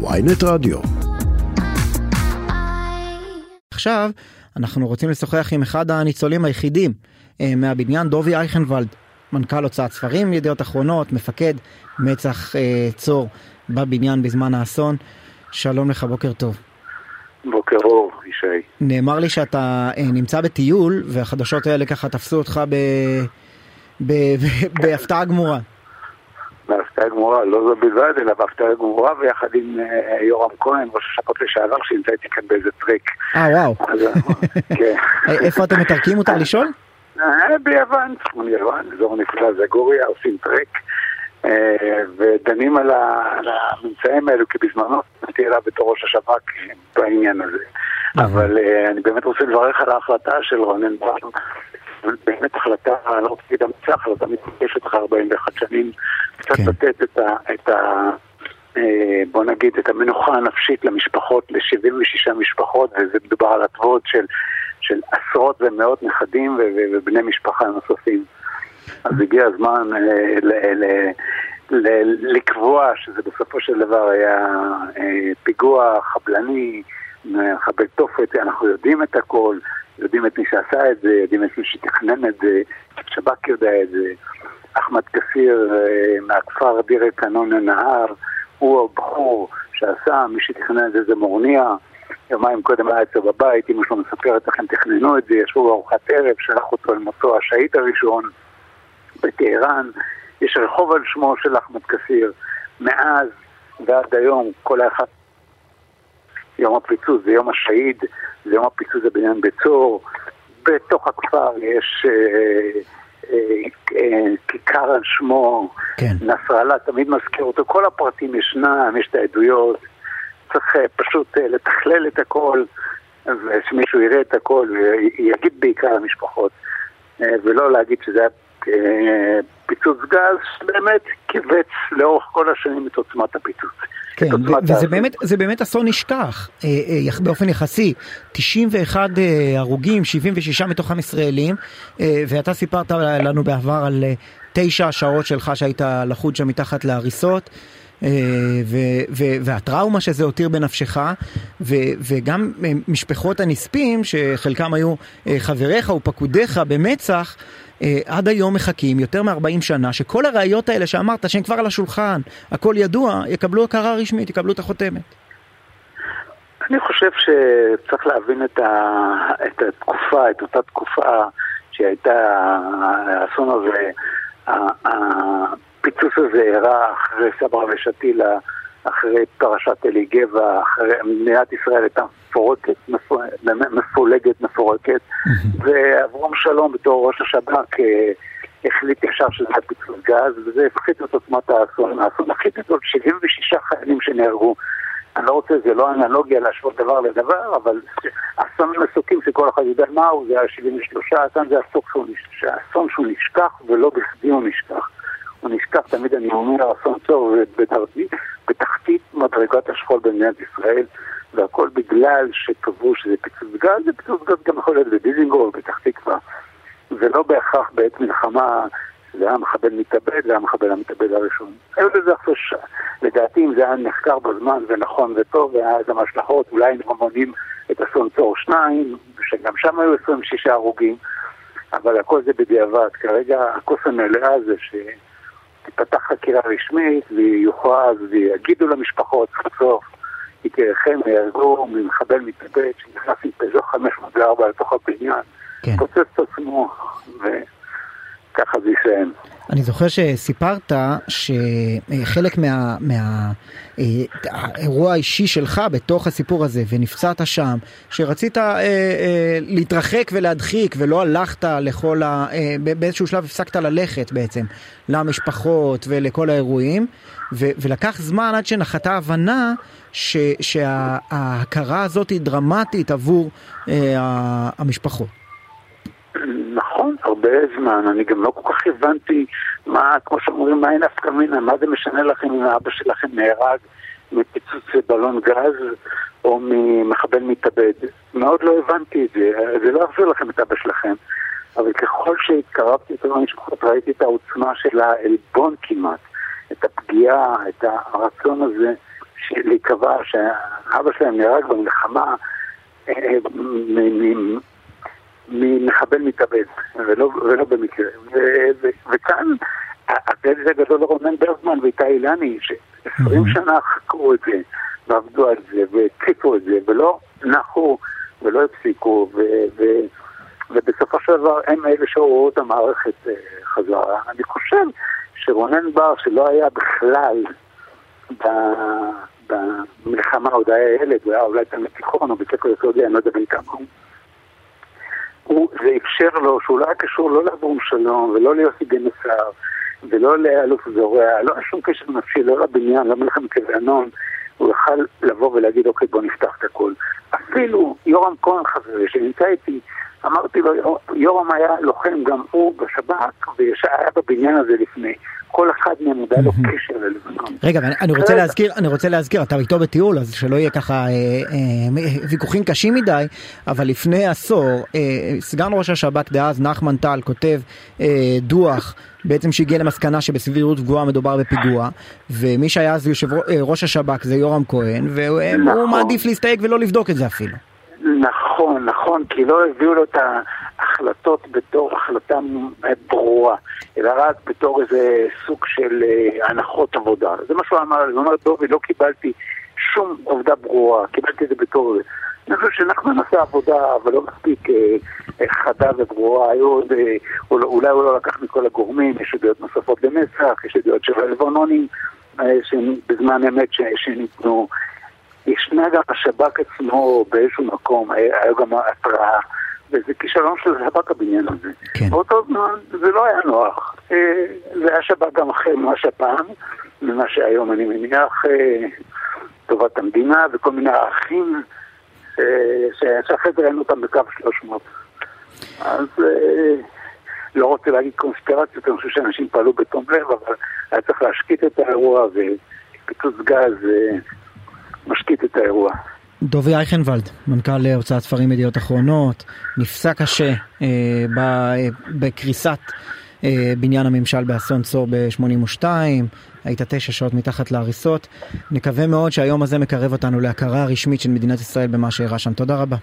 ויינט רדיו. עכשיו אנחנו רוצים לשוחח עם אחד הניצולים היחידים אה, מהבניין, דובי אייכנוולד, מנכ"ל הוצאת ספרים, ידיעות אחרונות, מפקד מצח אה, צור בבניין בזמן האסון. שלום לך, בוקר טוב. בוקר אור, ישי. נאמר לי שאתה אה, נמצא בטיול, והחדשות האלה ככה תפסו אותך ב... ב... ב... בהפתעה גמורה. בהפתעה גמורה, לא זו בלבד, אלא בהפתעה גמורה, ויחד עם אה, יורם כהן, ראש השפות לשעבר, שנמצא איתי כאן באיזה טרק. אה, וואו. אז, כן. איפה אתם מתרקים אותה לישון? אה, ביוון, צפון יוון, אזור נפלא זגוריה, עושים טרק. אה, ודנים על הממצאים האלו, כי בזמנו הייתי אליו בתור ראש השב"כ בעניין הזה. אבל אה, אני באמת רוצה לברך על ההחלטה של רונן בר. באמת החלטה, אני לא רוצה להגיד אמיצה, החלטה מתבקשת אחרי 41 שנים, קצת כן. לתת את ה... את ה אה, בוא נגיד, את המנוחה הנפשית למשפחות, ל-76 משפחות, וזה מדובר על התוואות של, של עשרות ומאות נכדים ובני משפחה נוספים. אז הגיע הזמן אה, ל- ל- ל- לקבוע שזה בסופו של דבר היה אה, פיגוע חבלני, מחבל תופת, אנחנו יודעים את הכל, יודעים את מי שעשה את זה, יודעים את מי שתכנן את זה, שב"כ יודע את זה. אחמד כסיר אה, מהכפר דיר אל-קנון הנהר, הוא הבחור שעשה, מי שתכנן את זה זה מורניה. יומיים קודם היה אצלו בבית, אמא שלו מספרת איך הם תכננו את זה, ישבו בארוחת ערב, שלח אותו אל מותו השהיד הראשון בטהרן. יש רחוב על שמו של אחמד כסיר. מאז ועד היום, כל האחד יום הפיצוץ זה יום השהיד, זה יום הפיצוץ בבניין בית צור. בתוך הכפר יש אה, אה, אה, כיכר על שמו, כן. נסראללה תמיד מזכיר אותו, כל הפרטים ישנם, יש את העדויות, צריך אה, פשוט לתכלל את הכל, ושמישהו יראה את הכל ויגיד בעיקר למשפחות, ולא להגיד שזה היה פיצוץ גז, שבאמת כיווץ לאורך כל השנים את עוצמת הפיצוץ. כן, וזה. באמת, זה באמת אסון נשכח, אה, אה, באופן יחסי, 91 אה, הרוגים, 76 מתוכם ישראלים, ואתה סיפרת לנו בעבר על תשע השעות שלך שהיית לחוד שם מתחת להריסות. אה, והטראומה שזה הותיר בנפשך, ו- וגם אה, משפחות הנספים, שחלקם היו אה, חבריך ופקודיך במצח, עד היום מחכים יותר מ-40 שנה, שכל הראיות האלה שאמרת שהן כבר על השולחן, הכל ידוע, יקבלו הכרה רשמית, יקבלו את החותמת. אני חושב שצריך להבין את, ה, את התקופה, את אותה תקופה שהייתה, האסון הזה, הפיצוץ הזה אירע אחרי סברה ושתילה, אחרי פרשת אלי גבע, אחרי מדינת ישראל הייתה מפורקת, מפו- מפולגת, מפורקת, ואברום שלום בתור ראש השב"כ אה, החליט ישר שזה היה פיצוץ גז, וזה הפחית את עוצמת האסון. האסון הכי גדול, 76 חיילים שנהרגו. אני לא רוצה, זה לא אנלוגיה להשוות דבר לדבר, אבל אסון מסוקים שכל אחד יודע מהו, זה היה 73, כאן זה אסון שהוא נשכח, ולא בכדי הוא נשכח. הוא נשכח, תמיד אני אומר, אסון צור בתחתית, מדרגת השכול במדינת ישראל, והכל בגלל שקבעו שזה פיצוץ גז, זה פיצוץ גז גם יכול להיות בדיזינגוף, בפתח תקווה. ולא בהכרח בעת מלחמה, זה היה מחבל מתאבד, זה היה מחבל המתאבד הראשון. היו לזה עכשיו, ש... לדעתי אם זה היה נחקר בזמן ונכון וטוב, והיה גם השלכות, אולי היינו מונים את אסון צור 2, שגם שם היו 26 הרוגים, אבל הכל זה בדיעבד. כרגע הכוס המלאה זה שתיפתח חקירה רשמית ויוכרז ויגידו למשפחות סוף סוף, יקיריכם נהרגו ממחבל מתאבד שנכנס עם פזו 504 לתוך הבניין. כן. פוצץ את עצמו, וככה זה יסיים. אני זוכר שסיפרת שחלק מה, מה, אה, האישי שלך בתוך הסיפור הזה, ונפצעת שם, שרצית אה, אה, להתרחק ולהדחיק ולא הלכת לכל ה... אה, באיזשהו שלב הפסקת ללכת בעצם למשפחות ולכל האירועים, ו, ולקח זמן עד שנחתה הבנה שההכרה הזאת היא דרמטית עבור אה, המשפחות. הרבה זמן, אני גם לא כל כך הבנתי מה, כמו שאומרים, מה אין נפקא מינה, מה זה משנה לכם אם האבא שלכם נהרג מפיצוץ בלון גז או ממחבל מתאבד. מאוד לא הבנתי את זה, זה לא יחזיר לכם את אבא שלכם, אבל ככל שהתקרבתי יותר למשפחות ראיתי את העוצמה של העלבון כמעט, את הפגיעה, את הרצון הזה להיקבע שאבא שלהם נהרג במלחמה ממחבל מתאבד, ולא, ולא במקרה. וכאן, הפלט הגדול לרונן ברגמן ואיתי אילני, שעשרים שנה חקרו את זה, ועבדו על זה, והציפו את זה, ולא נחו ולא הפסיקו, ו, ו, ובסופו של דבר הם אלה שהורו את המערכת אה, חזרה. אני חושב שרונן בר, שלא היה בכלל במלחמה, עוד היה ילד, הוא היה אולי תלמיד תיכון או בית ספר יסודי, אני לא יודע בין כמה הוא. הוא, זה אפשר לו שהוא לא היה קשור לא לאברום שלום ולא ליוסי גנוסר ולא לאלוף זורע, לא היה שום קשר נפשי, לא לבניין, לא מלחמת לבנון, הוא יכל לבוא ולהגיד אוקיי בוא נפתח את הכל. אפילו יורם כהן חברי שנמצא איתי, אמרתי לו, יורם היה לוחם גם הוא בשב"כ והיה בבניין הזה לפני. כל אחד מהם מודע לו קשר ללבנון. רגע, אני רוצה להזכיר, אני רוצה להזכיר, אתה איתו בטיול, אז שלא יהיה ככה אה, אה, ויכוחים קשים מדי, אבל לפני עשור, אה, סגן ראש השב"כ דאז, נחמן טל, כותב דוח, בעצם שהגיע למסקנה שבסבירות גבוהה מדובר בפיגוע, ומי שהיה אז יושב ראש השב"כ זה יורם כהן, והוא נכון. מעדיף להסתייג ולא לבדוק את זה אפילו. נכון, נכון, כי לא הביאו לו את ההחלטות בתור החלטה ברורה, אלא רק בתור איזה סוג של אה, הנחות עבודה. זה מה שהוא אמר, הוא אמר, דובי, לא קיבלתי שום עובדה ברורה, קיבלתי את זה בתור... אני חושב שאנחנו נעשה עבודה, אבל לא מספיק אה, אה, חדה וברורה. היו עוד, אולי הוא לא לקח מכל הגורמים, יש עדויות נוספות למצח, יש עדויות של הלבנונים, בזמן אמת שניתנו. ישנה גם השב"כ עצמו באיזשהו מקום, היה גם התראה, וזה כישלון של השב"כ הבניין הזה. כן. באותו זמן זה לא היה נוח. אה, זה היה שב"כ גם אחר ממה שפעם, ממה שהיום אני מניח, אה, טובת המדינה וכל מיני ערכים אה, שאחרי זה ראינו אותם בקו 300. אז לא רוצה להגיד קונספירציות, אני חושב שאנשים פעלו בתום לב, אבל היה צריך להשקיט את האירוע ופיצוץ גז משקיט את האירוע. דובי אייכנוולד, מנכ"ל הוצאת ספרים ידיעות אחרונות, נפסע קשה אה, ב, אה, בקריסת אה, בניין הממשל באסון צור ב-82, היית תשע שעות מתחת להריסות. נקווה מאוד שהיום הזה מקרב אותנו להכרה רשמית של מדינת ישראל במה שאירע שם. תודה רבה.